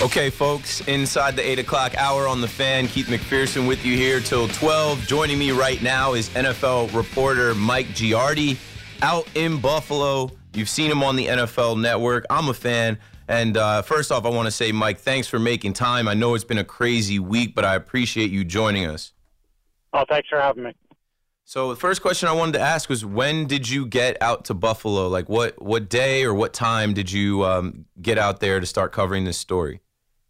Okay, folks, inside the 8 o'clock hour on the fan, Keith McPherson with you here till 12. Joining me right now is NFL reporter Mike Giardi out in Buffalo. You've seen him on the NFL network. I'm a fan. And uh, first off, I want to say, Mike, thanks for making time. I know it's been a crazy week, but I appreciate you joining us. Oh, thanks for having me. So the first question I wanted to ask was, when did you get out to Buffalo? Like, what what day or what time did you um, get out there to start covering this story?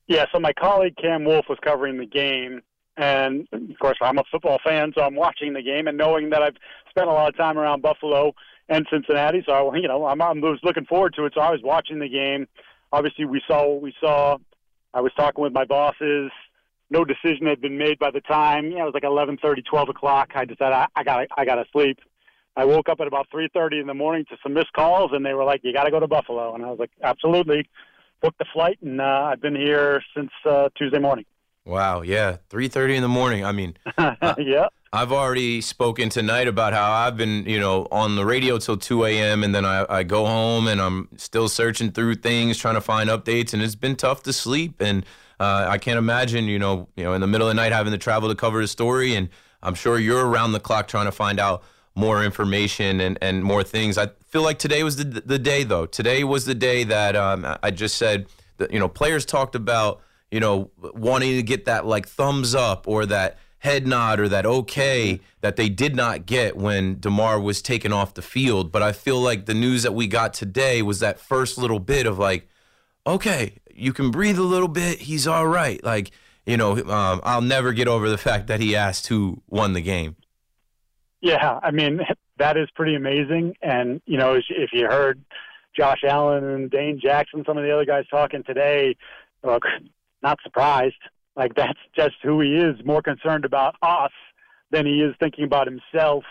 Yeah, so my colleague Cam Wolfe was covering the game, and of course I'm a football fan, so I'm watching the game and knowing that I've spent a lot of time around Buffalo and Cincinnati, so I, you know I'm, I was looking forward to it. So I was watching the game. Obviously, we saw what we saw. I was talking with my bosses no decision had been made by the time. Yeah, it was like eleven thirty, twelve o'clock. I decided I, I got I got to sleep. I woke up at about three thirty in the morning to some missed calls, and they were like, "You got to go to Buffalo," and I was like, "Absolutely." Booked the flight, and uh, I've been here since uh, Tuesday morning. Wow, yeah, three thirty in the morning. I mean, uh, yeah. I've already spoken tonight about how I've been, you know, on the radio till 2 a.m. and then I, I go home and I'm still searching through things, trying to find updates, and it's been tough to sleep. And uh, I can't imagine, you know, you know, in the middle of the night having to travel to cover the story, and I'm sure you're around the clock trying to find out more information and, and more things. I feel like today was the the day though. Today was the day that um, I just said that you know players talked about you know wanting to get that like thumbs up or that head nod or that okay that they did not get when Damar was taken off the field. But I feel like the news that we got today was that first little bit of like, okay, you can breathe a little bit. He's all right. Like, you know, um, I'll never get over the fact that he asked who won the game. Yeah, I mean that is pretty amazing. And you know, if you heard Josh Allen and Dane Jackson, some of the other guys talking today, look, not surprised. Like that's just who he is. More concerned about us than he is thinking about himself.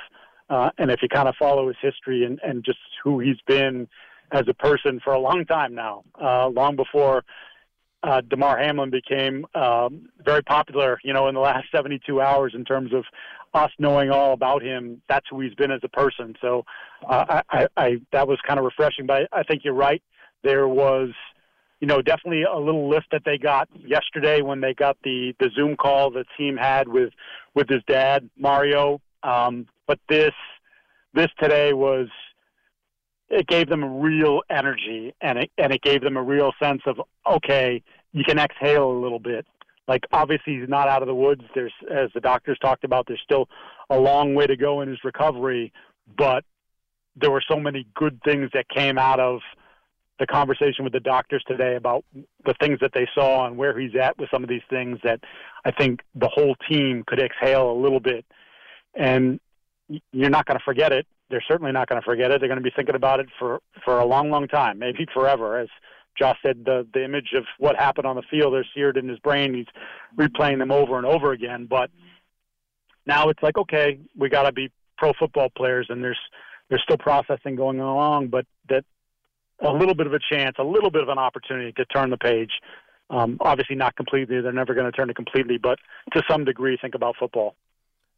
Uh, and if you kind of follow his history and, and just who he's been as a person for a long time now, uh, long before uh, Damar Hamlin became um, very popular. You know, in the last 72 hours, in terms of us knowing all about him, that's who he's been as a person. So, uh, I, I, that was kind of refreshing. But I think you're right. There was, you know, definitely a little lift that they got yesterday when they got the the Zoom call the team had with with his dad Mario. Um, but this this today was it gave them a real energy and it and it gave them a real sense of okay, you can exhale a little bit. Like obviously he's not out of the woods. There's as the doctors talked about, there's still a long way to go in his recovery, but there were so many good things that came out of the conversation with the doctors today about the things that they saw and where he's at with some of these things that I think the whole team could exhale a little bit. And you're not going to forget it they're certainly not going to forget it. They're going to be thinking about it for for a long, long time, maybe forever. As Josh said, the the image of what happened on the field is seared in his brain. He's replaying them over and over again. But now it's like, okay, we got to be pro football players, and there's there's still processing going along, but that a little bit of a chance, a little bit of an opportunity to turn the page. Um, obviously, not completely. They're never going to turn it completely, but to some degree, think about football.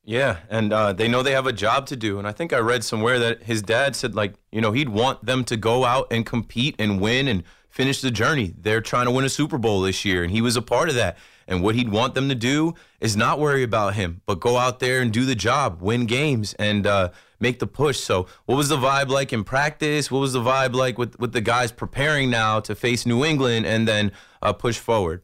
Yeah, and uh, they know they have a job to do. And I think I read somewhere that his dad said, like, you know, he'd want them to go out and compete and win and finish the journey. They're trying to win a Super Bowl this year, and he was a part of that. And what he'd want them to do is not worry about him, but go out there and do the job, win games, and uh, make the push. So, what was the vibe like in practice? What was the vibe like with, with the guys preparing now to face New England and then uh, push forward?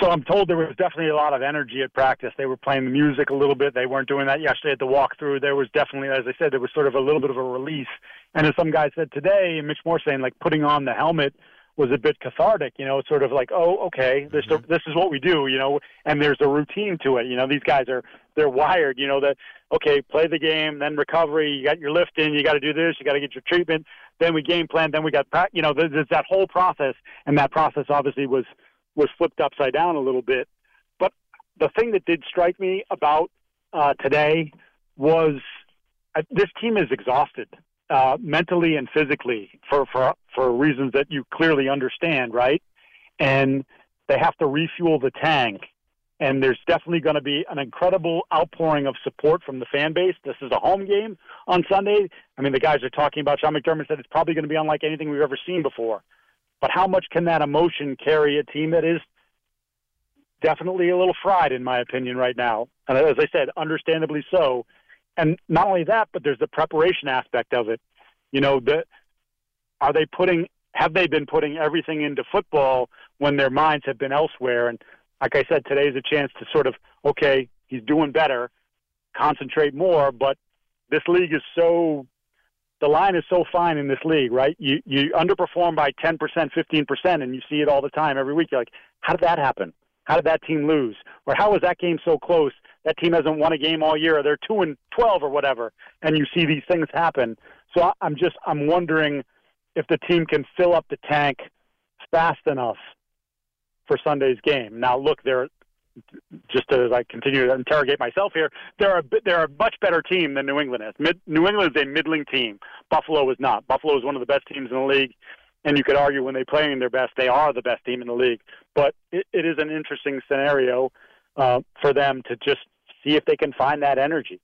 So I'm told there was definitely a lot of energy at practice. They were playing the music a little bit. They weren't doing that yesterday at the walkthrough. There was definitely, as I said, there was sort of a little bit of a release. And as some guy said today, Mitch Morse saying, like putting on the helmet was a bit cathartic. You know, it's sort of like, oh, okay, this mm-hmm. this is what we do. You know, and there's a routine to it. You know, these guys are they're wired. You know that okay, play the game, then recovery. You got your lift in. You got to do this. You got to get your treatment. Then we game plan. Then we got you know there's, there's that whole process, and that process obviously was was flipped upside down a little bit. But the thing that did strike me about uh, today was uh, this team is exhausted uh, mentally and physically for, for for reasons that you clearly understand, right? And they have to refuel the tank. And there's definitely going to be an incredible outpouring of support from the fan base. This is a home game on Sunday. I mean, the guys are talking about. Sean McDermott said it's probably going to be unlike anything we've ever seen before. But how much can that emotion carry a team that is definitely a little fried, in my opinion, right now? And as I said, understandably so and not only that, but there's the preparation aspect of it. You know, the are they putting have they been putting everything into football when their minds have been elsewhere? And like I said, today is a chance to sort of okay, he's doing better, concentrate more. But this league is so the line is so fine in this league, right? You you underperform by ten percent, fifteen percent, and you see it all the time every week. You're like, how did that happen? How did that team lose? Or how was that game so close? That team hasn't won a game all year. They're two and twelve or whatever, and you see these things happen. So I'm just I'm wondering if the team can fill up the tank fast enough for Sunday's game. Now, look, they're just as I continue to interrogate myself here, they're a they're a much better team than New England is. Mid, New England is a middling team. Buffalo is not. Buffalo is one of the best teams in the league and you could argue when they play in their best, they are the best team in the league. But it, it is an interesting scenario uh, for them to just see if they can find that energy.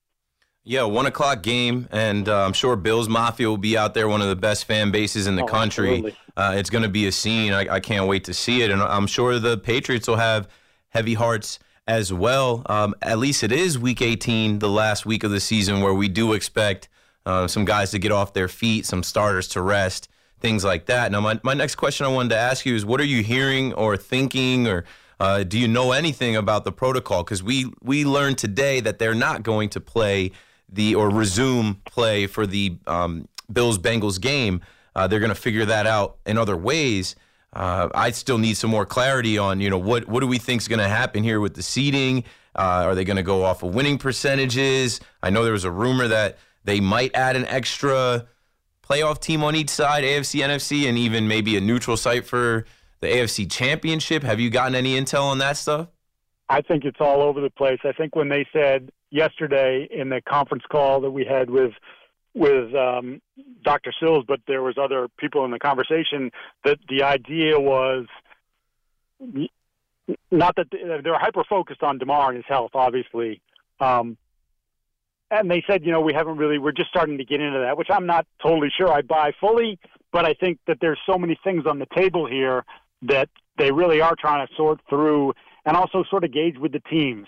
Yeah, one o'clock game, and uh, I'm sure Bills Mafia will be out there, one of the best fan bases in the oh, country. Uh, it's going to be a scene. I, I, can't wait to see it, and I'm sure the Patriots will have heavy hearts as well. Um, at least it is Week 18, the last week of the season, where we do expect uh, some guys to get off their feet, some starters to rest things like that. Now, my, my next question I wanted to ask you is what are you hearing or thinking or uh, do you know anything about the protocol? Because we, we learned today that they're not going to play the or resume play for the um, Bills Bengals game. Uh, they're going to figure that out in other ways. Uh, I still need some more clarity on, you know, what what do we think is going to happen here with the seating? Uh, are they going to go off of winning percentages? I know there was a rumor that they might add an extra playoff team on each side, AFC, NFC, and even maybe a neutral site for the AFC Championship? Have you gotten any intel on that stuff? I think it's all over the place. I think when they said yesterday in the conference call that we had with with um, Dr. Sills, but there was other people in the conversation that the idea was not that they were hyper focused on Damar and his health, obviously, um, and they said, you know, we haven't really, we're just starting to get into that, which I'm not totally sure I buy fully, but I think that there's so many things on the table here that they really are trying to sort through and also sort of gauge with the teams.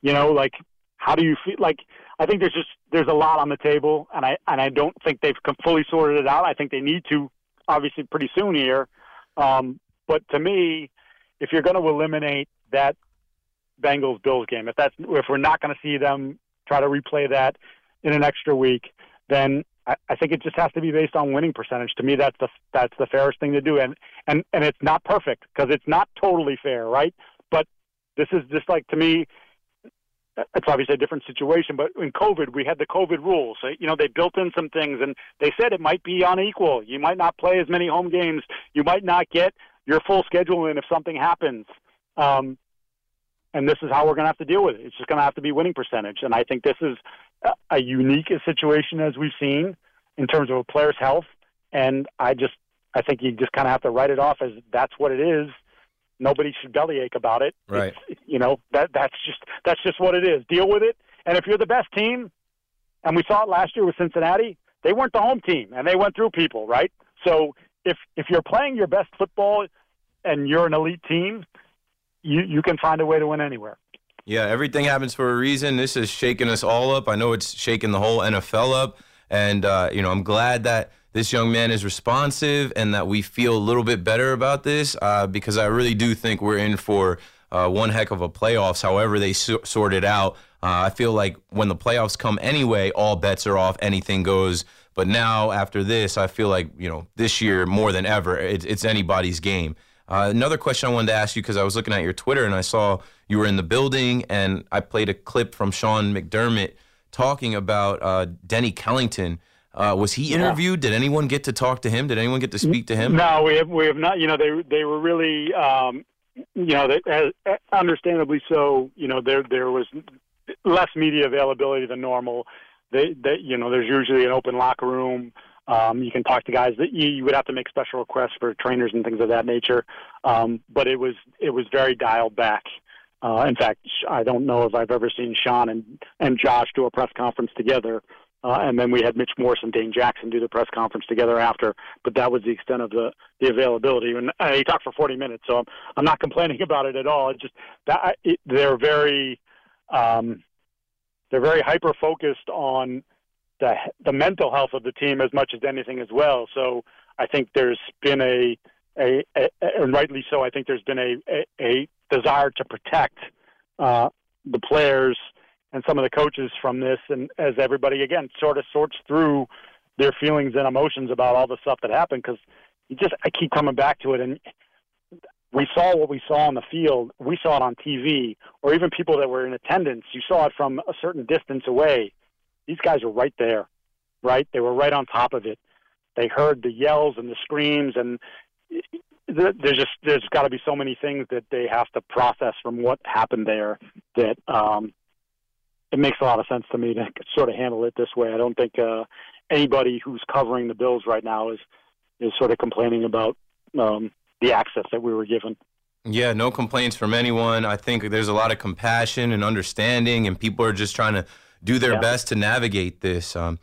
You know, like how do you feel? Like I think there's just there's a lot on the table, and I and I don't think they've fully sorted it out. I think they need to, obviously, pretty soon here. Um, but to me, if you're going to eliminate that Bengals Bills game, if that's if we're not going to see them try to replay that in an extra week, then I, I think it just has to be based on winning percentage. To me, that's the that's the fairest thing to do, and and and it's not perfect because it's not totally fair, right? But this is just like to me. It's obviously a different situation, but in COVID, we had the COVID rules. So, you know, they built in some things, and they said it might be unequal. You might not play as many home games. You might not get your full schedule in if something happens. Um, and this is how we're going to have to deal with it. It's just going to have to be winning percentage, and I think this is a unique situation as we've seen in terms of a player's health. And I just, I think you just kind of have to write it off as that's what it is. Nobody should bellyache about it. Right. It's, you know that that's just that's just what it is. Deal with it. And if you're the best team, and we saw it last year with Cincinnati, they weren't the home team, and they went through people, right? So if if you're playing your best football and you're an elite team, you you can find a way to win anywhere. Yeah, everything happens for a reason. This is shaking us all up. I know it's shaking the whole NFL up, and uh, you know I'm glad that this young man is responsive and that we feel a little bit better about this uh, because I really do think we're in for uh, one heck of a playoffs. However, they so- sort it out. Uh, I feel like when the playoffs come anyway, all bets are off. Anything goes But now after this, I feel like you know this year more than ever, it's, it's anybody's game. Uh, another question I wanted to ask you because I was looking at your Twitter and I saw you were in the building, and I played a clip from Sean McDermott talking about uh, Denny Kellington. Uh, was he interviewed? Yeah. Did anyone get to talk to him? Did anyone get to speak to him? No, we have we have not. You know, they they were really, um, you know, they, uh, understandably so. You know, there there was less media availability than normal. They, they you know, there's usually an open locker room. Um, you can talk to guys that you, you would have to make special requests for trainers and things of that nature. Um, but it was it was very dialed back. Uh, in fact, I don't know if I've ever seen Sean and, and Josh do a press conference together. Uh, and then we had Mitch Morse and Dane Jackson do the press conference together after. But that was the extent of the, the availability. And uh, he talked for 40 minutes, so I'm, I'm not complaining about it at all. It's just that it, they're very um, they're very hyper focused on the the mental health of the team as much as anything as well. So I think there's been a a, a and rightly so. I think there's been a a, a desire to protect uh, the players and some of the coaches from this, and as everybody again sort of sorts through their feelings and emotions about all the stuff that happened, because you just I keep coming back to it, and we saw what we saw on the field. We saw it on TV, or even people that were in attendance. You saw it from a certain distance away. These guys were right there, right? They were right on top of it. They heard the yells and the screams, and there's just there's got to be so many things that they have to process from what happened there that um, it makes a lot of sense to me to sort of handle it this way. I don't think uh, anybody who's covering the Bills right now is is sort of complaining about um, the access that we were given. Yeah, no complaints from anyone. I think there's a lot of compassion and understanding, and people are just trying to do their yeah. best to navigate this. Um,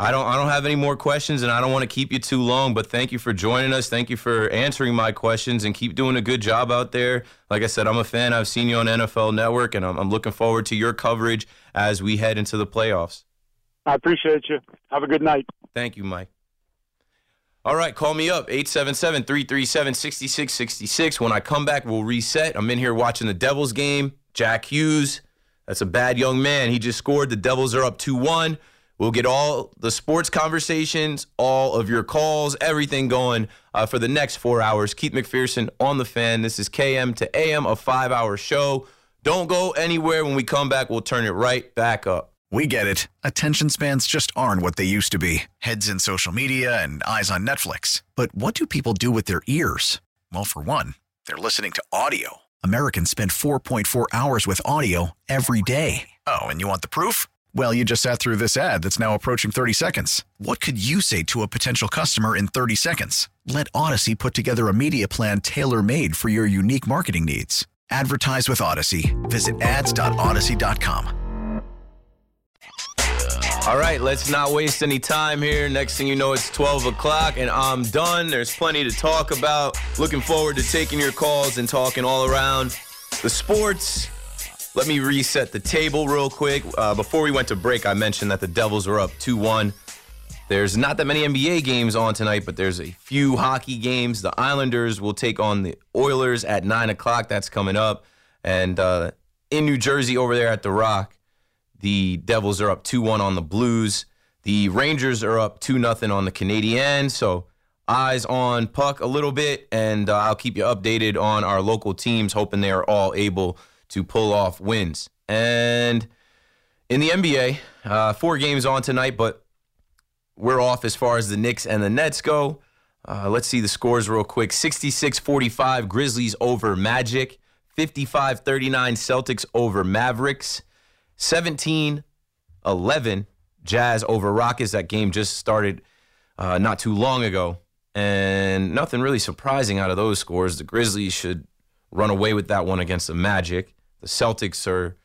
I don't I don't have any more questions and I don't want to keep you too long, but thank you for joining us. Thank you for answering my questions and keep doing a good job out there. Like I said, I'm a fan. I've seen you on NFL Network and I'm, I'm looking forward to your coverage as we head into the playoffs. I appreciate you. Have a good night. Thank you, Mike. All right, call me up 877 337 6666. When I come back, we'll reset. I'm in here watching the Devils game. Jack Hughes, that's a bad young man. He just scored. The Devils are up 2 1. We'll get all the sports conversations, all of your calls, everything going uh, for the next four hours. Keith McPherson on the fan. This is KM to AM, a five hour show. Don't go anywhere. When we come back, we'll turn it right back up. We get it. Attention spans just aren't what they used to be heads in social media and eyes on Netflix. But what do people do with their ears? Well, for one, they're listening to audio. Americans spend 4.4 hours with audio every day. Oh, and you want the proof? Well, you just sat through this ad that's now approaching 30 seconds. What could you say to a potential customer in 30 seconds? Let Audacy put together a media plan tailor made for your unique marketing needs. Advertise with Audacy. Visit ads.audacy.com. All right, let's not waste any time here. Next thing you know, it's 12 o'clock and I'm done. There's plenty to talk about. Looking forward to taking your calls and talking all around the sports let me reset the table real quick. Uh, before we went to break, I mentioned that the Devils were up 2 1. There's not that many NBA games on tonight, but there's a few hockey games. The Islanders will take on the Oilers at 9 o'clock. That's coming up. And uh, in New Jersey, over there at The Rock, the Devils are up 2 1 on the Blues. The Rangers are up 2 0 on the Canadiens. So eyes on puck a little bit, and uh, I'll keep you updated on our local teams, hoping they are all able to pull off wins. And in the NBA, uh, four games on tonight, but we're off as far as the Knicks and the Nets go. Uh, let's see the scores real quick 66 45, Grizzlies over Magic. 55 39, Celtics over Mavericks. 17 11, Jazz over Rockets. That game just started uh, not too long ago. And nothing really surprising out of those scores. The Grizzlies should run away with that one against the Magic the Celtics are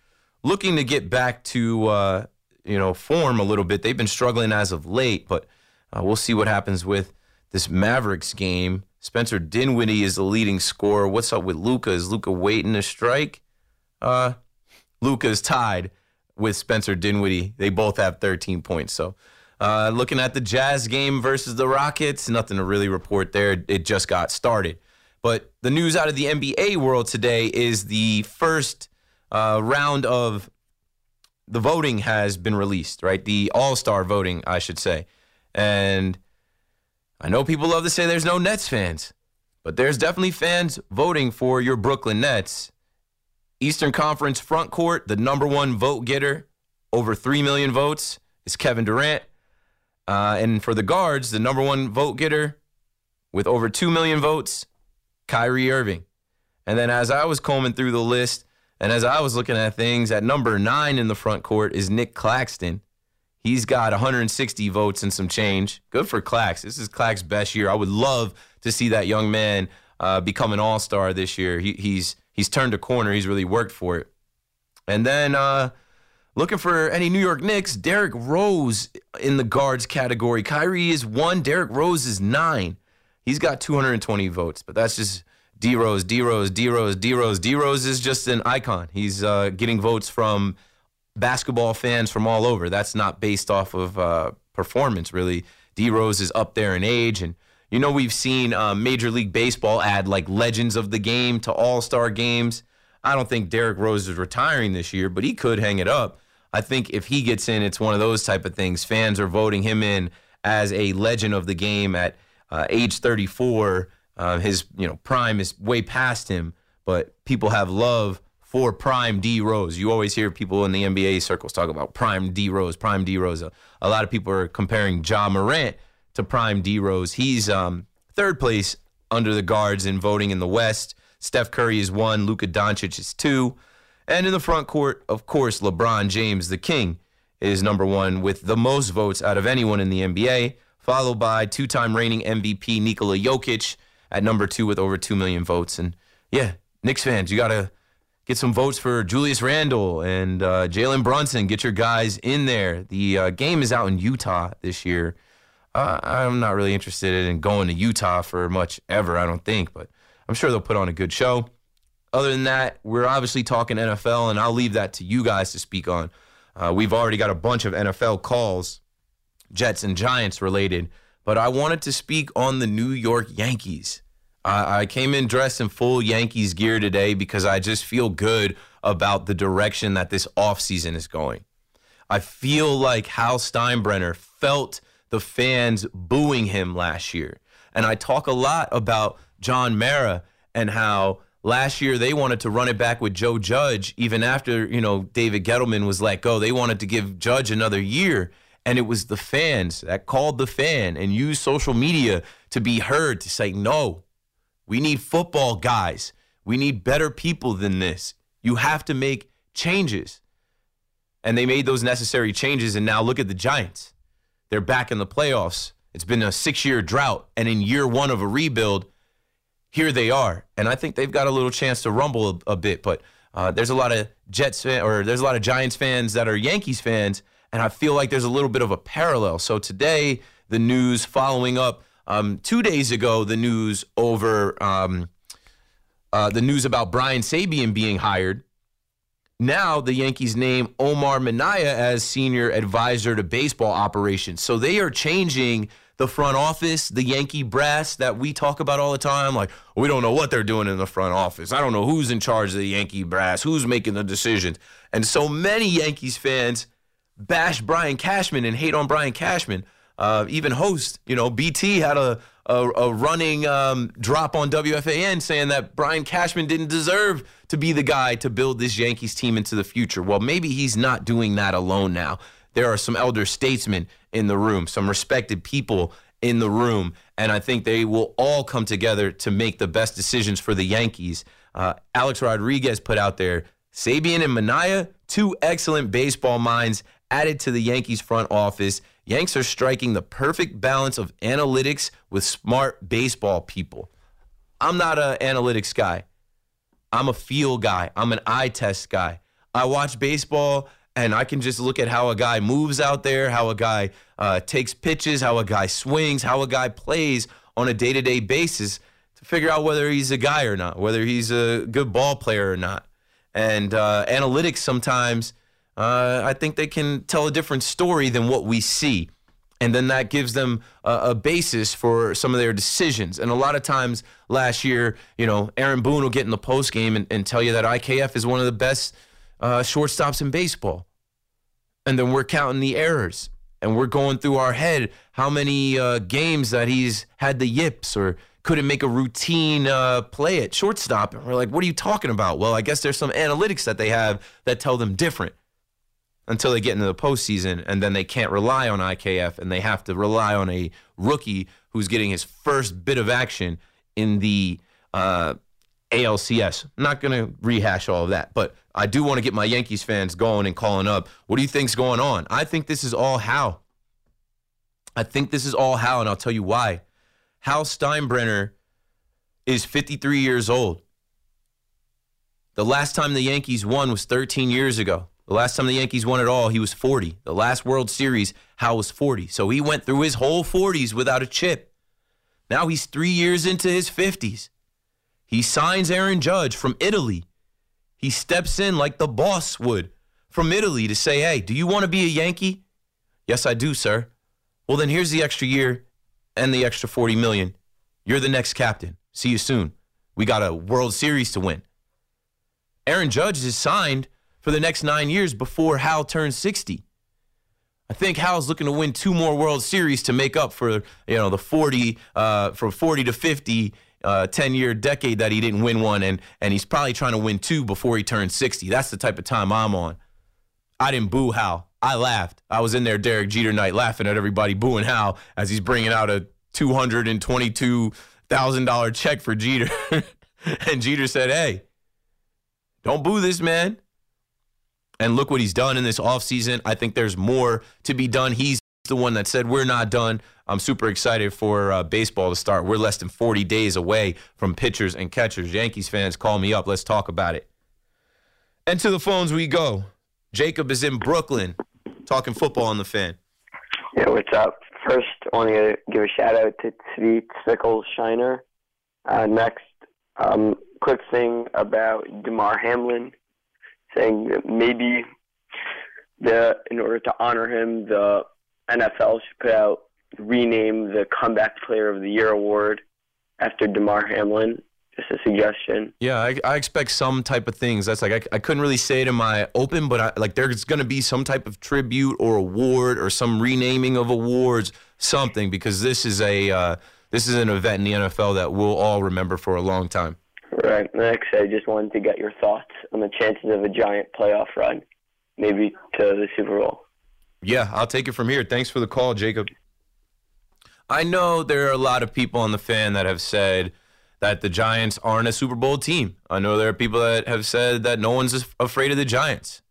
looking to get back to uh, you know form a little bit. They've been struggling as of late, but uh, we'll see what happens with this Mavericks game. Spencer Dinwiddie is the leading scorer. What's up with Luka? Is Luka waiting to strike? Uh, Luka is tied with Spencer Dinwiddie. They both have 13 points. So, uh, looking at the Jazz game versus the Rockets, nothing to really report there. It just got started. But the news out of the NBA world today is the first uh, round of the voting has been released, right? The All Star voting, I should say. And I know people love to say there's no Nets fans, but there's definitely fans voting for your Brooklyn Nets. Eastern Conference front court, the number one vote getter, over 3 million votes, is Kevin Durant. Uh, and for the guards, the number one vote getter with over 2 million votes, Kyrie Irving. And then as I was combing through the list and as I was looking at things, at number nine in the front court is Nic Claxton. He's got 160 votes and some change. Good for Clax. This is Clax's best year. I would love to see that young man uh, become an all star this year. He, he's he's turned a corner. He's really worked for it. And then uh, looking for any New York Knicks, Derrick Rose in the guards category. Kyrie is one. Derrick Rose is nine. He's got 220 votes, but that's just D Rose, D Rose, D Rose, D Rose. D Rose is just an icon. He's uh, getting votes from basketball fans from all over. That's not based off of uh, performance, really. D Rose is up there in age. And, you know, we've seen uh, Major League Baseball add like legends of the game to all star games. I don't think Derrick Rose is retiring this year, but he could hang it up. I think if he gets in, it's one of those type of things. Fans are voting him in as a legend of the game at uh, age 34. Uh, his you know prime is way past him, but people have love for prime D Rose. You always hear people in the NBA circles talk about prime D Rose, prime D Rose. A, a lot of people are comparing Ja Morant to prime D Rose. He's um, third place under the guards in voting in the West. Steph Curry is one, Luka Doncic is two. And in the front court, of course, LeBron James, the king, is number one with the most votes out of anyone in the NBA, followed by two time reigning MVP Nikola Jokic at number two with over 2 million votes. And yeah, Knicks fans, you got to get some votes for Julius Randle and uh, Jalen Brunson. Get your guys in there. The uh, game is out in Utah this year. Uh, I'm not really interested in going to Utah for much ever, I don't think, but I'm sure they'll put on a good show. Other than that, we're obviously talking NFL, and I'll leave that to you guys to speak on. Uh, we've already got a bunch of NFL calls, Jets and Giants related, but I wanted to speak on the New York Yankees. I, I came in dressed in full Yankees gear today because I just feel good about the direction that this offseason is going. I feel like Hal Steinbrenner felt the fans booing him last year. And I talk a lot about John Mara and how last year they wanted to run it back with Joe Judge even after, you know, David Gettleman was let go. They wanted to give Judge another year. And it was the fans that called the fan and used social media to be heard to say, no, we need football guys. We need better people than this. You have to make changes. And they made those necessary changes. And now look at the Giants. They're back in the playoffs. It's been a six year drought. And in year one of a rebuild, here they are. And I think they've got a little chance to rumble a, a bit. But uh, there's a lot of Jets fan, or there's a lot of Giants fans that are Yankees fans. And I feel like there's a little bit of a parallel. So today, the news following up um, two days ago, the news over um, uh, the news about Brian Sabean being hired. Now the Yankees name Omar Minaya as senior advisor to baseball operations. So they are changing the front office, the Yankee brass that we talk about all the time. Like, we don't know what they're doing in the front office. I don't know who's in charge of the Yankee brass, who's making the decisions. And so many Yankees fans bash Brian Cashman and hate on Brian Cashman uh, even host, you know, BT had a a, a running um, drop on WFAN saying that Brian Cashman didn't deserve to be the guy to build this Yankees team into the future. Well, maybe he's not doing that alone now. There are some elder statesmen in the room, some respected people in the room, and I think they will all come together to make the best decisions for the Yankees. Uh, Alex Rodriguez put out there Sabean and Minaya, two excellent baseball minds added to the Yankees front office. Yanks are striking the perfect balance of analytics with smart baseball people. I'm not an analytics guy. I'm a feel guy. I'm an eye test guy. I watch baseball and I can just look at how a guy moves out there, how a guy uh, takes pitches, how a guy swings, how a guy plays on a day to day basis to figure out whether he's a guy or not, whether he's a good ball player or not. And uh, analytics sometimes uh, I think they can tell a different story than what we see. And then that gives them a, a, basis for some of their decisions. And a lot of times last year, you know, Aaron Boone will get in the post game and, and tell you that IKF is one of the best uh, shortstops in baseball. And then we're counting the errors. and we're going through our head how many uh, games that he's had the yips or couldn't make a routine uh, play at shortstop. And we're like, what are you talking about? Well, I guess there's some analytics that they have that tell them different until they get into the postseason, and then they can't rely on IKF, and they have to rely on a rookie who's getting his first bit of action in the uh, ALCS. I'm not going to rehash all of that, but I do want to get my Yankees fans going and calling up. What do you think's going on? I think this is all Hal. I think this is all Hal, and I'll tell you why. Hal Steinbrenner is 53 years old. The last time the Yankees won was 13 years ago. The last time the Yankees won at all, he was 40. The last World Series, Hal was 40. So he went through his whole 40s without a chip. Now he's three years into his 50s. He signs Aaron Judge from Italy. He steps in like the boss would from Italy to say, hey, do you want to be a Yankee? Yes, I do, sir. Well, then here's the extra year and the extra 40 million. You're the next captain. See you soon. We got a World Series to win. Aaron Judge is signed for the next nine years before Hal turns 60. I think Hal's looking to win two more World Series to make up for you know the 40 uh, from 40 to 50 uh, 10 year decade that he didn't win one, and and he's probably trying to win two before he turns 60. That's the type of time I'm on. I didn't boo Hal. I laughed. I was in there Derek Jeter night laughing at everybody booing Hal as he's bringing out a two hundred and twenty two thousand dollar check for Jeter, and Jeter said, "Hey, don't boo this man." And look what he's done in this offseason. I think there's more to be done. He's the one that said we're not done. I'm super excited for uh, baseball to start. We're less than 40 days away from pitchers and catchers. Yankees fans, call me up. Let's talk about it. And to the phones we go. Jacob is in Brooklyn, talking football on the fan. Yeah, what's up? First, I want to give a shout out to Tzvi Zwickels Shiner. Uh, next, um, quick thing about Damar Hamlin saying that maybe the in order to honor him, the NFL should put out rename the Comeback Player of the Year award after Damar Hamlin. Just a suggestion. Yeah, I, I expect some type of things. That's like I, I couldn't really say in my open, but I, like there's going to be some type of tribute or award or some renaming of awards, something because this is a uh, this is an event in the NFL that we'll all remember for a long time. Right. Next, I just wanted to get your thoughts on the chances of a giant playoff run, maybe to the Super Bowl. Yeah, I'll take it from here. Thanks for the call, Jacob. I know there are a lot of people on the fan that have said that the Giants aren't a Super Bowl team. I know there are people that have said that no one's afraid of the Giants.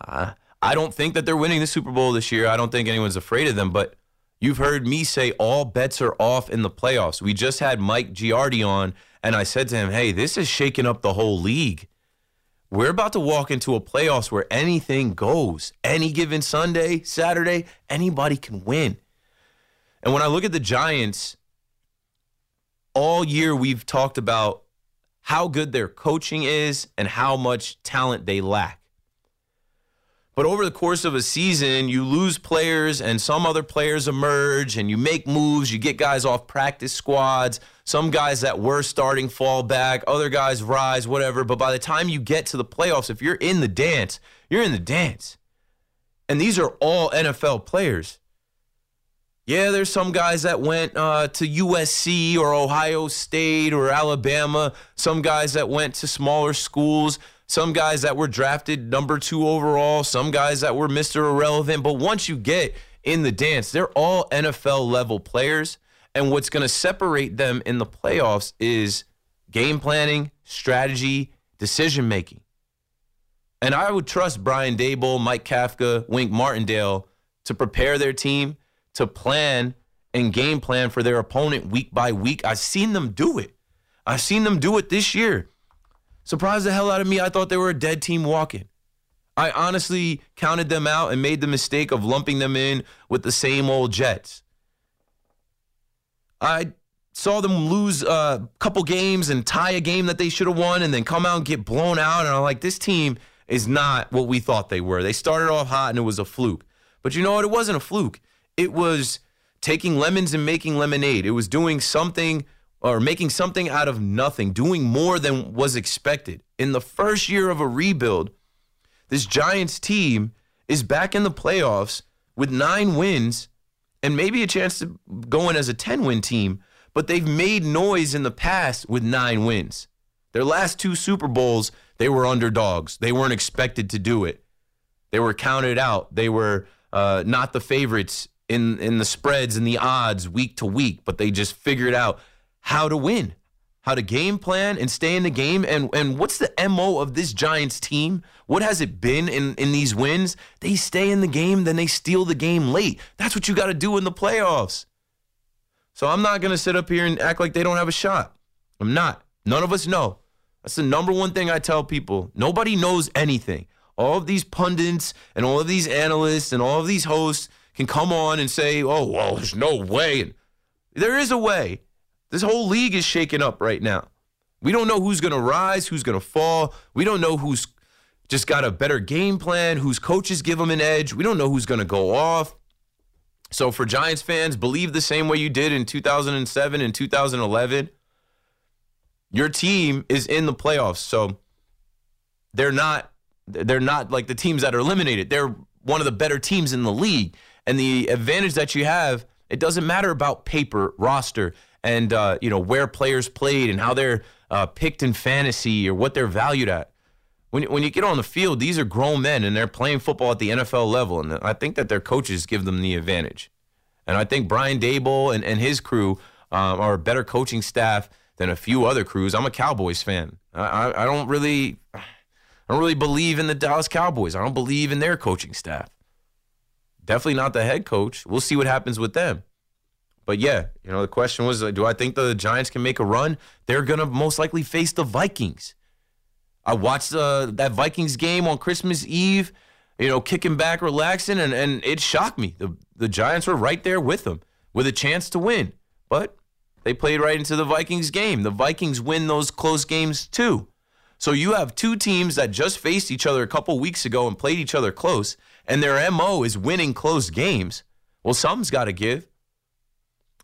Uh, I don't think that they're winning the Super Bowl this year. I don't think anyone's afraid of them, but you've heard me say all bets are off in the playoffs. We just had Mike Giardi on, and I said to him, hey, this is shaking up the whole league. We're about to walk into a playoffs where anything goes. Any given Sunday, Saturday, anybody can win. And when I look at the Giants, all year we've talked about how good their coaching is and how much talent they lack. But over the course of a season, you lose players and some other players emerge and you make moves. You get guys off practice squads. Some guys that were starting fall back, other guys rise, whatever. But by the time you get to the playoffs, if you're in the dance, you're in the dance. And these are all NFL players. Yeah, there's some guys that went uh, to USC or Ohio State or Alabama, some guys that went to smaller schools, some guys that were drafted number two overall, some guys that were Mr. Irrelevant. But once you get in the dance, they're all NFL level players. And what's going to separate them in the playoffs is game planning, strategy, decision making. And I would trust Brian Daboll, Mike Kafka, Wink Martindale to prepare their team to plan and game plan for their opponent week by week. I've seen them do it. I've seen them do it this year. Surprised the hell out of me. I thought they were a dead team walking. I honestly counted them out and made the mistake of lumping them in with the same old Jets. I saw them lose a couple games and tie a game that they should have won and then come out and get blown out. And I'm like, this team is not what we thought they were. They started off hot and it was a fluke. But you know what? It wasn't a fluke. It was taking lemons and making lemonade. It was doing something or making something out of nothing, doing more than was expected. In the first year of a rebuild, this Giants team is back in the playoffs with nine wins and maybe a chance to go in as a 10 win team, but they've made noise in the past with nine wins. Their last two Super Bowls, they were underdogs. They weren't expected to do it. They were counted out. They were uh, not the favorites in in the spreads and the odds week to week, but they just figured out how to win, how to game plan and stay in the game. And and what's the mo of this Giants team? What has it been in in these wins? They stay in the game, then they steal the game late. That's what you got to do in the playoffs. So I'm not gonna sit up here and act like they don't have a shot. I'm not. None of us know. That's the number one thing I tell people. Nobody knows anything. All of these pundits and all of these analysts and all of these hosts can come on and say, oh, well, there's no way. There is a way. This whole league is shaken up right now. We don't know who's going to rise, who's going to fall. We don't know who's just got a better game plan, whose coaches give them an edge. We don't know who's going to go off. So for Giants fans, believe the same way you did in 2007 and 2011. Your team is in the playoffs, so they're not they're not like the teams that are eliminated. They're one of the better teams in the league. And the advantage that you have, it doesn't matter about paper, roster, and uh, you know where players played and how they're uh, picked in fantasy or what they're valued at. When when you get on the field, these are grown men and they're playing football at the NFL level, and I think that their coaches give them the advantage. And I think Brian Daboll and, and his crew um, are a better coaching staff than a few other crews. I'm a Cowboys fan. I, I, don't really I don't really believe in the Dallas Cowboys. I don't believe in their coaching staff. Definitely not the head coach. We'll see what happens with them. But yeah, you know, the question was, uh, do I think the Giants can make a run? They're gonna most likely face the Vikings. I watched uh, that Vikings game on Christmas Eve, you know, kicking back, relaxing, and, and it shocked me. The the Giants were right there with them with a chance to win. But they played right into the Vikings game. The Vikings win those close games too. So you have two teams that just faced each other a couple weeks ago and played each other close and their MO is winning close games, well, something's got to give.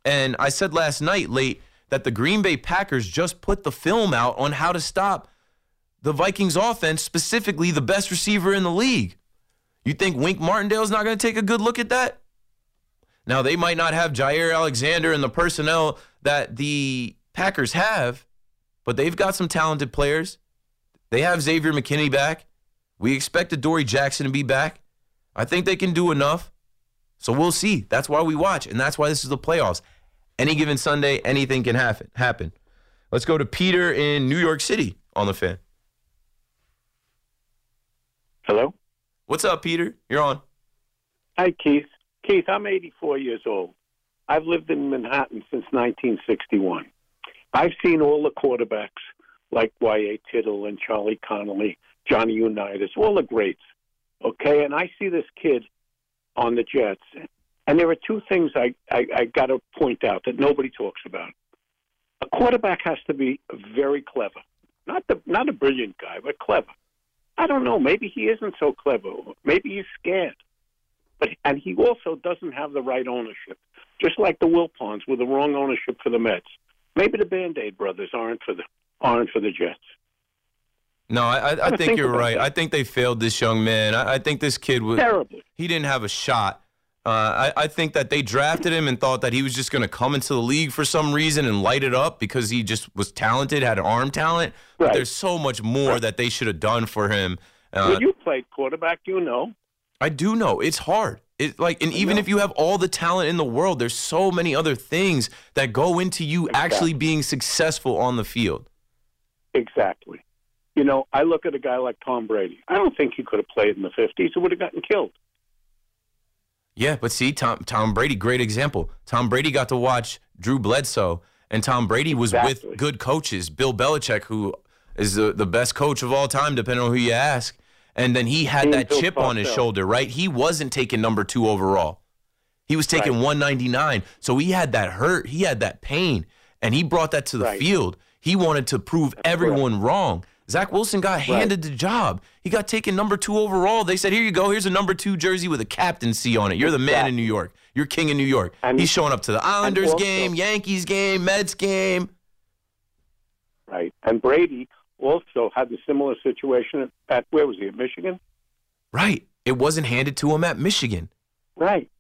And I said last night late that the Green Bay Packers just put the film out on how to stop the Vikings offense, specifically the best receiver in the league. You think Wink Martindale's not going to take a good look at that? Now, they might not have Jaire Alexander and the personnel that the Packers have, but they've got some talented players. They have Xavier McKinney back. We expect Dory Jackson to be back. I think they can do enough. So we'll see. That's why we watch, and that's why this is the playoffs. Any given Sunday, anything can happen. Happen. Let's go to Peter in New York City on the fan. Hello. What's up, Peter? You're on. Hi, Keith. Keith, I'm 84 years old. I've lived in Manhattan since 1961. I've seen all the quarterbacks like Y.A. Tittle and Charlie Conerly, Johnny Unitas, all the greats. Okay, and I see this kid on the Jets, and there are two things I, I, I got to point out that nobody talks about. A quarterback has to be very clever, not the not a brilliant guy, but clever. I don't know. Maybe he isn't so clever. Maybe he's scared, but and he also doesn't have the right ownership. Just like the Wilpons with the wrong ownership for the Mets. Maybe the Band Aid brothers aren't for the aren't for the Jets. No, I, I, I think you're right. That. I think they failed this young man. I, I think this kid was terrible. He didn't have a shot. Uh, I, I, think that they drafted him and thought that he was just going to come into the league for some reason and light it up because he just was talented, had arm talent. Right. But there's so much more right. that they should have done for him. Uh, well, you played quarterback, you know. I do know it's hard. It like, and even if you have all the talent in the world, there's so many other things that go into you exactly. actually being successful on the field. Exactly. You know, I look at a guy like Tom Brady. I don't think he could have played in the 50s. He would have gotten killed. Yeah, but see, Tom Tom Brady, great example. Tom Brady got to watch Drew Bledsoe, and Tom Brady was exactly. with good coaches. Bill Belichick, who is the, the best coach of all time, depending on who you ask. And then he had that chip on his shoulder, right? He wasn't taking number two overall. He was taking right. 199. So he had that hurt. He had that pain. And he brought that to the right. field. He wanted to prove That's everyone correct. wrong. Zach Wilson got handed right. the job. He got taken number two overall. They said, "Here you go. Here's a number two jersey with a captaincy on it. You're the man in New York. You're king in New York." And, He's showing up to the Islanders also, game, Yankees game, Mets game. Right, and Brady also had the similar situation at, at where was he at Michigan? Right. It wasn't handed to him at Michigan. Right.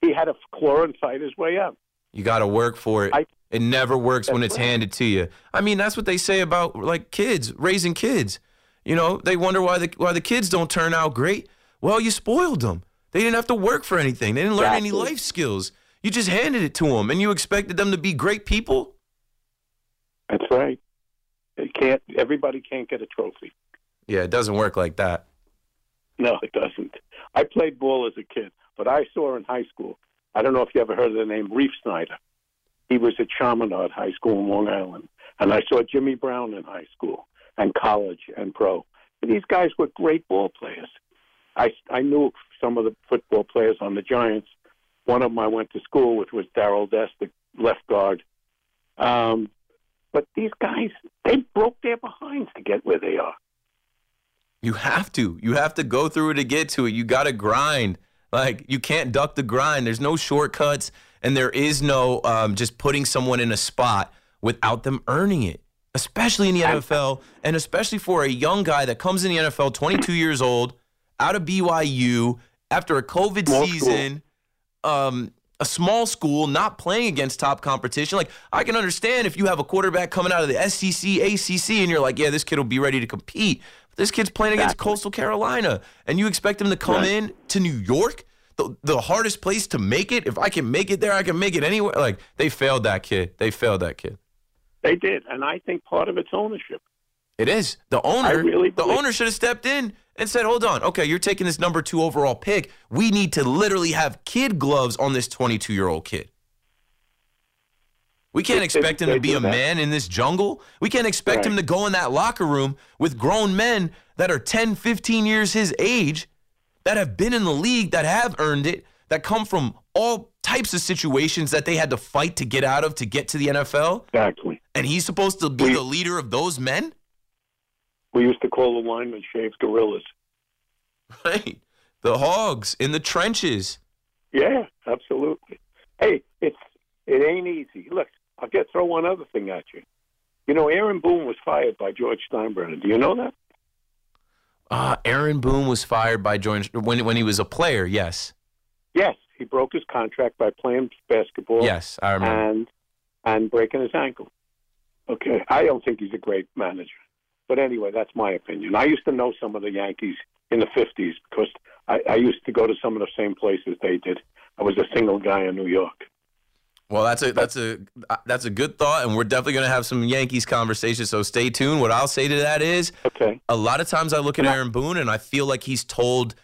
He had to claw and fight his way up. You got to work for it. I- it never works when it's right. handed to you. I mean, that's what they say about like kids, raising kids. You know, they wonder why the why the kids don't turn out great. Well, you spoiled them. They didn't have to work for anything. They didn't learn any life skills. You just handed it to them, and you expected them to be great people. That's right. It can't. Everybody can't get a trophy. Yeah, it doesn't work like that. No, it doesn't. I played ball as a kid, but I saw in high school. I don't know if you ever heard of the name Reef Snyder. He was at Chaminade High School in Long Island, and I saw Jimmy Brown in high school and college and pro. And these guys were great ball players. I I knew some of the football players on the Giants. One of them I went to school with was Darrell Dess, the left guard. Um, but these guys, they broke their behinds to get where they are. You have to. You have to go through it to get to it. You got to grind. Like you can't duck the grind. There's no shortcuts, and there is no um, just putting someone in a spot without them earning it. Especially in the NFL, and especially for a young guy that comes in the NFL, 22 years old, out of BYU after a COVID Small season, um, a small school, not playing against top competition. Like I can understand if you have a quarterback coming out of the SEC, ACC, and you're like, yeah, this kid will be ready to compete. But this kid's playing against Coastal Carolina, and you expect him to come Right. in to New York, the the hardest place to make it. If I can make it there, I can make it anywhere. Like they failed that kid. They failed that kid. They did, and I think part of it's ownership. It is the owner. really the owner should have stepped in and said, "Hold on, okay, you're taking this number two overall pick. We need to literally have kid gloves on this 22 year old kid. We can't expect him to be a man in this jungle. We can't expect him to go in that locker room with grown men that are 10, 15 years his age, that have been in the league, that have earned it, that come from all types of situations that they had to fight to get out of to get to the NFL." Exactly. And he's supposed to be We- the leader of those men? We used to call the linemen shaved gorillas. Right. The hogs in the trenches. Yeah, absolutely. Hey, it's it ain't easy. Look, I'll get throw one other thing at you. You know, Aaron Boone was fired by George Steinbrenner. Do you know that? Uh, Aaron Boone was fired by George when when he was a player. Yes, Yes, he broke his contract by playing basketball. yes, I remember. and and breaking his ankle. Okay, I don't think he's a great manager, but anyway, that's my opinion. I used to know some of the Yankees in the '50s because I, I used to go to some of the same places they did. I was a single guy in New York. Well, that's a that's a uh, that's a good thought, and we're definitely going to have some Yankees conversation. So stay tuned. What I'll say to that is, Okay, a lot of times I look at Aaron Boone and I feel like he's told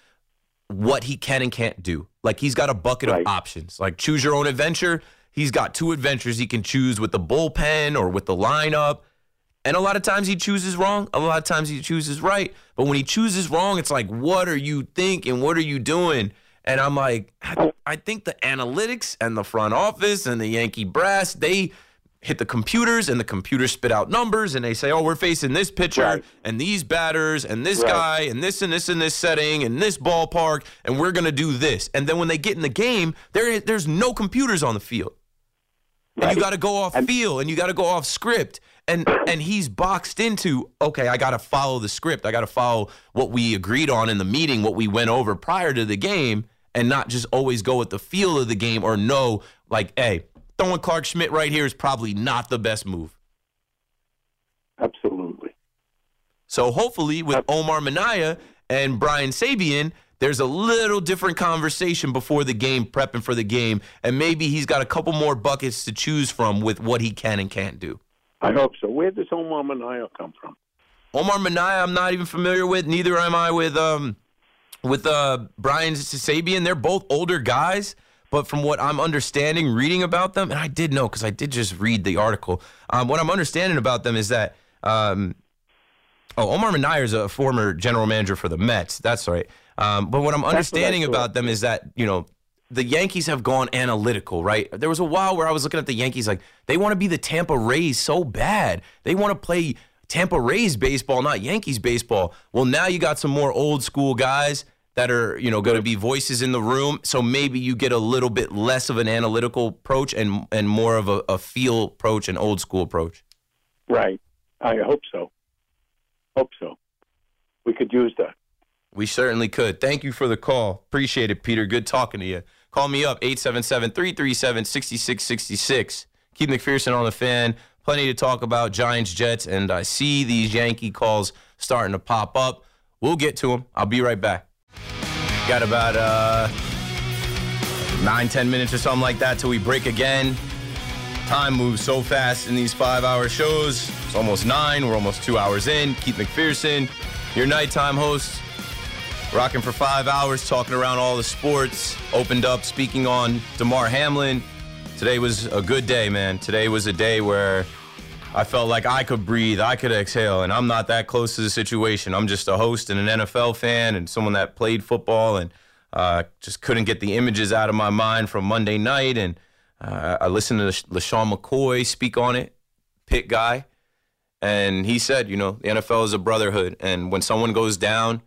what he can and can't do. Like he's got a bucket Right. of options. Like choose your own adventure. He's got two adventures he can choose with the bullpen or with the lineup. And a lot of times he chooses wrong. A lot of times he chooses right. But when he chooses wrong, it's like, what are you thinking? What are you doing? And I'm like, I, I think the analytics and the front office and the Yankee brass, they hit the computers and the computers spit out numbers and they say, oh, we're facing this pitcher Right. and these batters and this Right. guy and this and this and this setting and this ballpark and we're going to do this. And then when they get in the game, there there's no computers on the field. And you got to go off feel and you got to go off script. And and he's boxed into, okay, I got to follow the script. I got to follow what we agreed on in the meeting, what we went over prior to the game and not just always go with the feel of the game or know like, hey, throwing Clarke Schmidt right here is probably not the best move. absolutely. So hopefully with Omar Minaya and Brian Sabean, there's a little different conversation before the game, prepping for the game, and maybe he's got a couple more buckets to choose from with what he can and can't do. I hope so. Where does Omar Minaya come from? Omar Minaya, I'm not even familiar with. Neither am I with um with uh Brian Sabean. They're both older guys, but from what I'm understanding, reading about them, and I did know because I did just read the article. Um, what I'm understanding about them is that um, oh, Omar Minaya is a former general manager for the Mets. That's right. Um, but what I'm understanding thought. about them is that you know the Yankees have gone analytical, right? There was a while where I was looking at the Yankees like they want to be the Tampa Rays so bad. They want to play Tampa Rays baseball, not Yankees baseball. Well, now you got some more old school guys that are, you know, going to be voices in the room. So maybe you get a little bit less of an analytical approach and and more of a, a feel approach, an old school approach. Right. I hope so. Hope so. We could use that. We certainly could. Thank you for the call. Appreciate it, Peter. Good talking to you. Call me up, 877 337 6666. Keith McPherson on the fan. Plenty to talk about, Giants, Jets, and I see these Yankee calls starting to pop up. We'll get to them. I'll be right back. Got about uh, nine, ten minutes or something like that till we break again. Time moves so fast in these five hour shows. It's almost nine. We're almost two hours in. Keith McPherson, your nighttime host, rocking for five hours, talking around all the sports. Opened up speaking on Damar Hamlin. Today was a good day, man. Today was a day where I felt like I could breathe, I could exhale, and I'm not that close to the situation. I'm just a host and an NFL fan and someone that played football and uh, just couldn't get the images out of my mind from Monday night. And uh, I listened to LeSean McCoy speak on it, Pitt guy, and he said, you know, the NFL is a brotherhood, and when someone goes down,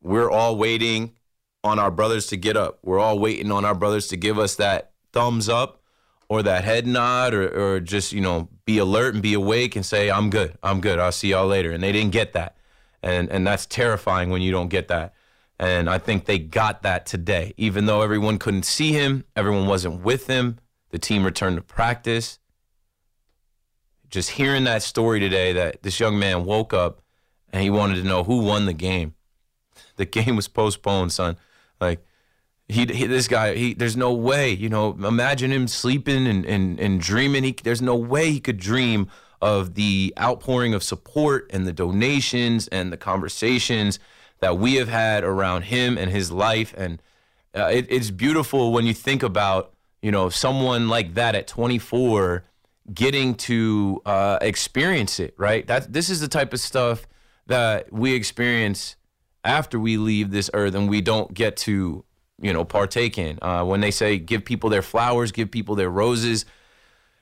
we're all waiting on our brothers to get up. We're all waiting on our brothers to give us that thumbs up or that head nod or, or just, you know, be alert and be awake and say, I'm good. I'm good. I'll see y'all later. And they didn't get that. And and that's terrifying when you don't get that. And I think they got that today. Even though everyone couldn't see him, everyone wasn't with him, the team returned to practice. Just hearing that story today that this young man woke up and he wanted to know who won the game. The game was postponed, son. Like he, he, this guy he there's no way you know imagine him sleeping and and, and dreaming. He, there's no way he could dream of the outpouring of support and the donations and the conversations that we have had around him and his life. And uh, it, it's beautiful when you think about you know someone like that at 24 getting to uh, experience it right? That this is the type of stuff that we experience after we leave this earth and we don't get to you know, partake in. Uh, when they say give people their flowers, give people their roses,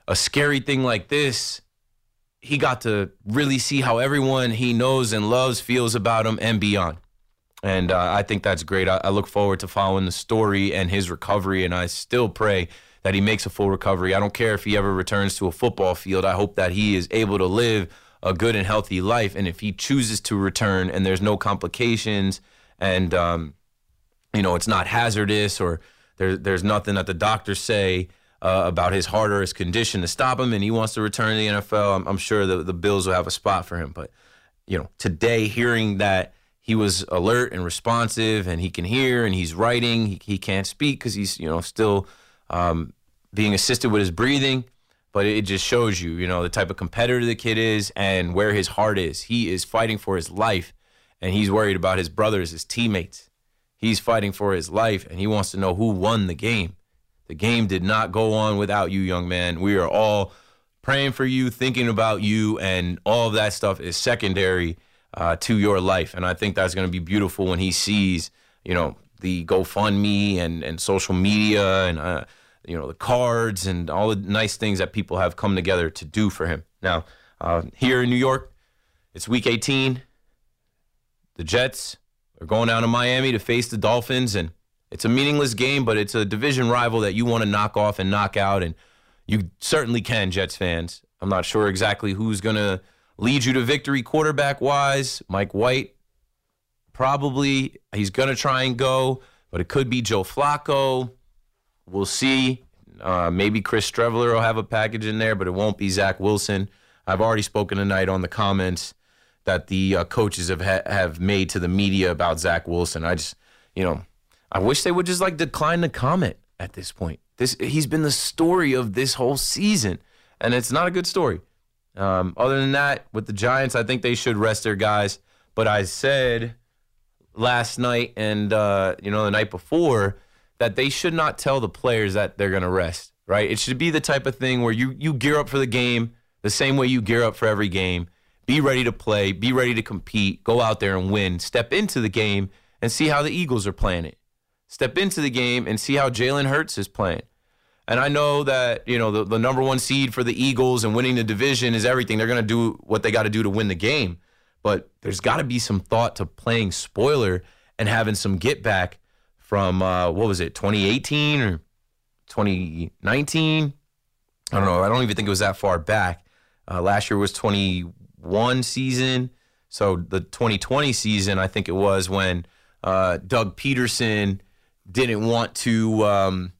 a scary thing like this, he got to really see how everyone he knows and loves feels about him and beyond. And uh, I think that's great. I, I look forward to following the story and his recovery, and I still pray that he makes a full recovery. I don't care if he ever returns to a football field. I hope that he is able to live a good and healthy life. And if he chooses to return and there's no complications and um, you know, it's not hazardous or there, there's nothing that the doctors say uh, about his heart or his condition to stop him and he wants to return to the NFL, I'm, I'm sure the, the Bills will have a spot for him. But, you know, today hearing that he was alert and responsive and he can hear and he's writing, he, he can't speak because he's, you know, still um, being assisted with his breathing. But it just shows you, you know, the type of competitor the kid is and where his heart is. He is fighting for his life and he's worried about his brothers, his teammates He's fighting for his life and he wants to know who won the game. The game did not go on without you, young man. We are all praying for you, thinking about you, and all of that stuff is secondary uh, to your life. And I think that's going to be beautiful when he sees, you know, the GoFundMe and, and social media and, uh, you know, the cards and all the nice things that people have come together to do for him. Now, uh, here in New York, it's week 18. The Jets they're going down to Miami to face the Dolphins, and it's a meaningless game, but it's a division rival that you want to knock off and knock out, and you certainly can, Jets fans. I'm not sure exactly who's going to lead you to victory quarterback wise. Mike White, probably. He's going to try and go, but it could be Joe Flacco. We'll see. Uh, maybe Chris Streveler will have a package in there, but it won't be Zach Wilson. I've already spoken tonight on the comments that the uh, coaches have ha- have made to the media about Zach Wilson. I just, you know, I wish they would just like decline to comment at this point. This he's been the story of this whole season, and it's not a good story. Um, other than that, with the Giants, I think they should rest their guys. But I said last night and uh, you know the night before that they should not tell the players that they're going to rest. Right? It should be the type of thing where you you gear up for the game the same way you gear up for every game be ready to play, be ready to compete, go out there and win. Step into the game and see how the Eagles are playing it. Step into the game and see how Jalen Hurts is playing. And I know that, you know, the, the number one seed for the Eagles and winning the division is everything. They're going to do what they got to do to win the game. But there's got to be some thought to playing spoiler and having some get back from, uh, what was it, 2018 or 2019? I don't know. I don't even think it was that far back. Uh, last year was 20 one season. So the 2020 season, I think it was when uh, Doug Pederson didn't want to um,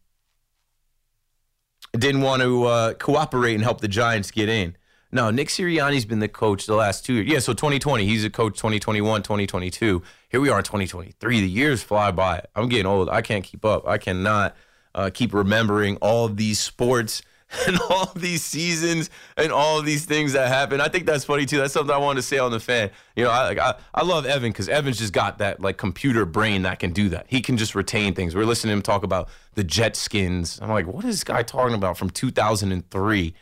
didn't want to uh, cooperate and help the Giants get in. No, Nick Sirianni's been the coach the last two years. Yeah, so 2020, he's a coach 2021, 2022. Here we are in 2023. The years fly by. I'm getting old. I can't keep up. I cannot uh, keep remembering all of these sports and all these seasons and all these things that happen. I think that's funny too. That's something I wanted to say on the fan. You know, I I, I love Evan because Evan's just got that like computer brain that can do that. He can just retain things. We're listening to him talk about the jet skins. I'm like, what is this guy talking about from 2003?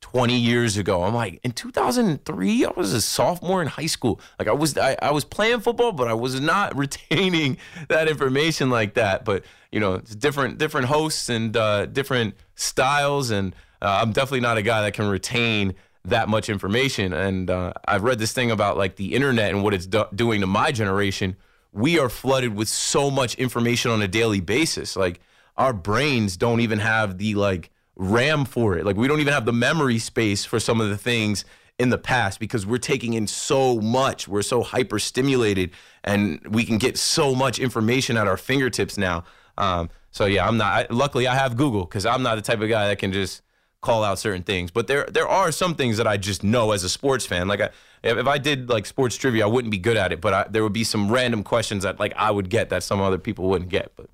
20 years ago. I'm like, in 2003, I was a sophomore in high school. Like I was, I, I was playing football, but I was not retaining that information like that. But you know, it's different, different hosts and uh, different styles, and uh, I'm definitely not a guy that can retain that much information. And uh, I've read this thing about like the internet and what it's do- doing to my generation. We are flooded with so much information on a daily basis. Like our brains don't even have the like RAM for it. Like we don't even have the memory space for some of the things in the past because we're taking in so much. We're so hyper stimulated and we can get so much information at our fingertips now. Um, so yeah, I'm not. I, luckily, I have Google because I'm not the type of guy that can just call out certain things. But there there are some things that I just know as a sports fan. Like I, if I did like sports trivia, I wouldn't be good at it. But I, there would be some random questions that like I would get that some other people wouldn't get. But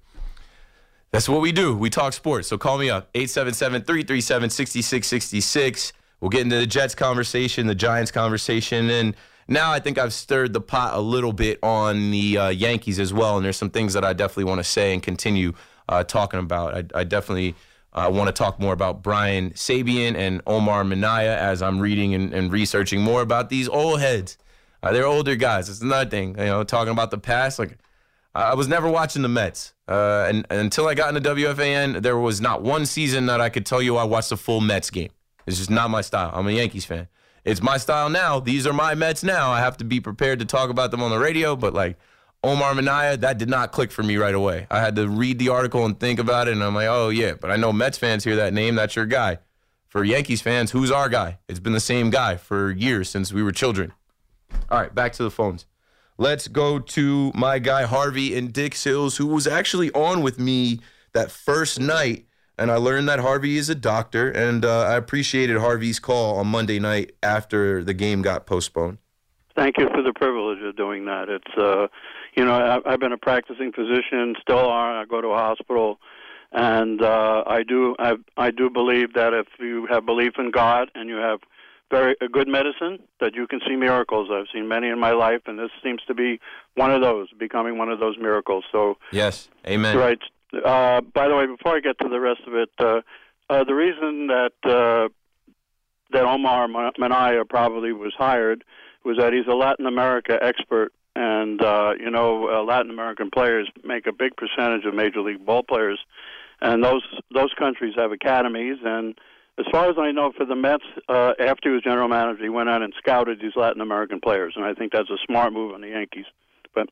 that's what we do. We talk sports. So call me up 877-337-6666. We'll get into the Jets conversation, the Giants conversation, and now I think I've stirred the pot a little bit on the uh, Yankees as well. And there's some things that I definitely want to say and continue uh, talking about. I, I definitely uh, want to talk more about Brian Sabean and Omar Minaya as I'm reading and, and researching more about these old heads. Uh, they're older guys. It's another thing, you know, talking about the past. Like I was never watching the Mets, uh, and, and, until I got into WFAN, there was not one season that I could tell you I watched a full Mets game. It's just not my style. I'm a Yankees fan. It's my style now. These are my Mets now. I have to be prepared to talk about them on the radio, but like Omar Minaya, that did not click for me right away. I had to read the article and think about it, and I'm like, oh yeah. But I know Mets fans hear that name. That's your guy. For Yankees fans, who's our guy? It's been the same guy for years since we were children. All right, back to the phones. Let's go to my guy Harvey in Dix Hills, who was actually on with me that first night. And I learned that Harvey is a doctor, and uh, I appreciated Harvey's call on Monday night after the game got postponed. Thank you for the privilege of doing that. It's, uh, you know, I've been a practicing physician, still are. I go to a hospital, and uh, I do, I, I do believe that if you have belief in God and you have very a good medicine that you can see miracles. I've seen many in my life, and this seems to be one of those, becoming one of those miracles. So yes, amen. Right. Uh, by the way, before I get to the rest of it, uh, uh, the reason that uh, that Omar Minaya probably was hired was that he's a Latin America expert, and uh, you know uh, Latin American players make a big percentage of major league ball players, and those those countries have academies and as far as I know, for the Mets, uh, after he was general manager, he went out and scouted these Latin American players, and I think that's a smart move on the Yankees. But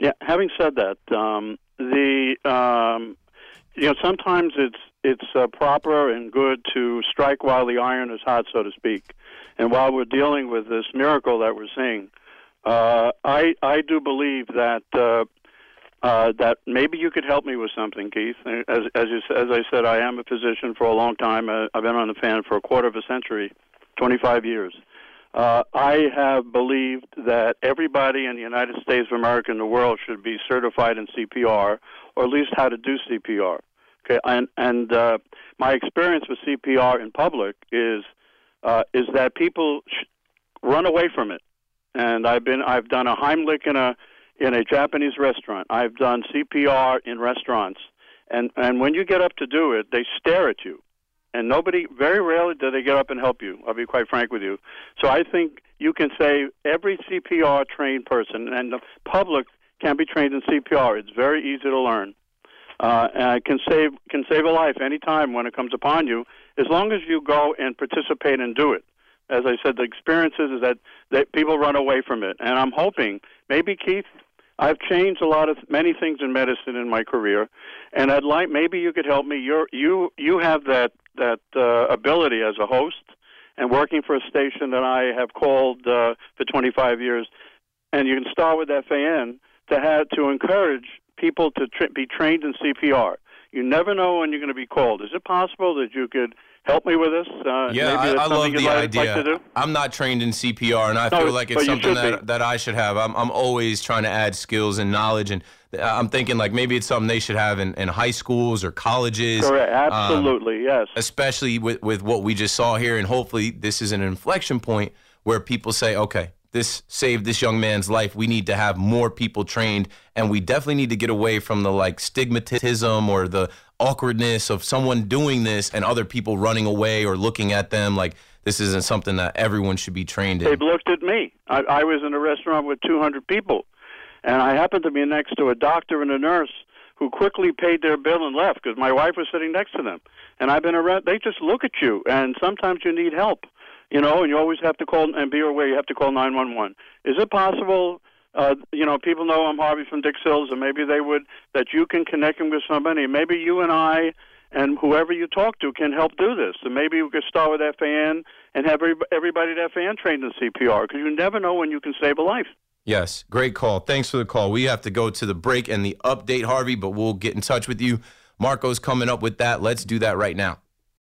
yeah, having said that, um, the um, you know sometimes it's it's uh, proper and good to strike while the iron is hot, so to speak. And while we're dealing with this miracle that we're seeing, uh, I I do believe that uh, uh, that maybe you could help me with something, Keith. As as, you, as I said, I am a physician for a long time. Uh, I've been on the fan for a quarter of a century, 25 years. Uh, I have believed that everybody in the United States of America and the world should be certified in CPR, or at least how to do CPR. Okay, and and uh, my experience with CPR in public is uh, is that people sh- run away from it. And I've been I've done a Heimlich in a in a Japanese restaurant. I've done CPR in restaurants, and and when you get up to do it, they stare at you, and nobody. Very rarely do they get up and help you. I'll be quite frank with you. So I think you can say every CPR trained person, and the public can be trained in CPR. It's very easy to learn. Uh, and can save can save a life anytime when it comes upon you, as long as you go and participate and do it as I said, the experiences is that, that people run away from it. And I'm hoping, maybe Keith, I've changed a lot of many things in medicine in my career, and I'd like maybe you could help me. You're, you you have that that uh, ability as a host and working for a station that I have called uh, for 25 years, and you can start with FAN to have to encourage people to tra- be trained in CPR. You never know when you're going to be called. Is it possible that you could help me with this? Uh, yeah, maybe I, I love the like, idea. Like? I'm not trained in CPR, and I No, feel like it's something that, be. that I should have. I'm, I'm always trying to add skills and knowledge, and I'm thinking like maybe it's something they should have in, in high schools or colleges. Correct. um, Absolutely. yes. especially with, with what we just saw here. And hopefully, this is an inflection point where people say, okay, this saved this young man's life. We need to have more people trained. And we definitely need to get away from the like stigmatism or the awkwardness of someone doing this and other people running away or looking at them like this isn't something that everyone should be trained in. They in. looked at me. I, I was in a restaurant with 200 people, and I happened to be next to a doctor and a nurse who quickly paid their bill and left because my wife was sitting next to them. And I've been around. They just look at you, and sometimes you need help, you know, and you always have to call and be aware. You have to call 911. Is it possible? Uh, you know, people know I'm Harvey from Dix Hills, and maybe they would that you can connect them with somebody. Maybe you and I and whoever you talk to can help do this. And maybe we could start with FAN and have everybody at FAN trained in CPR because you never know when you can save a life. Yes, great call. Thanks for the call. We have to go to the break and the update, Harvey, but we'll get in touch with you. Marco's coming up with that. Let's do that right now.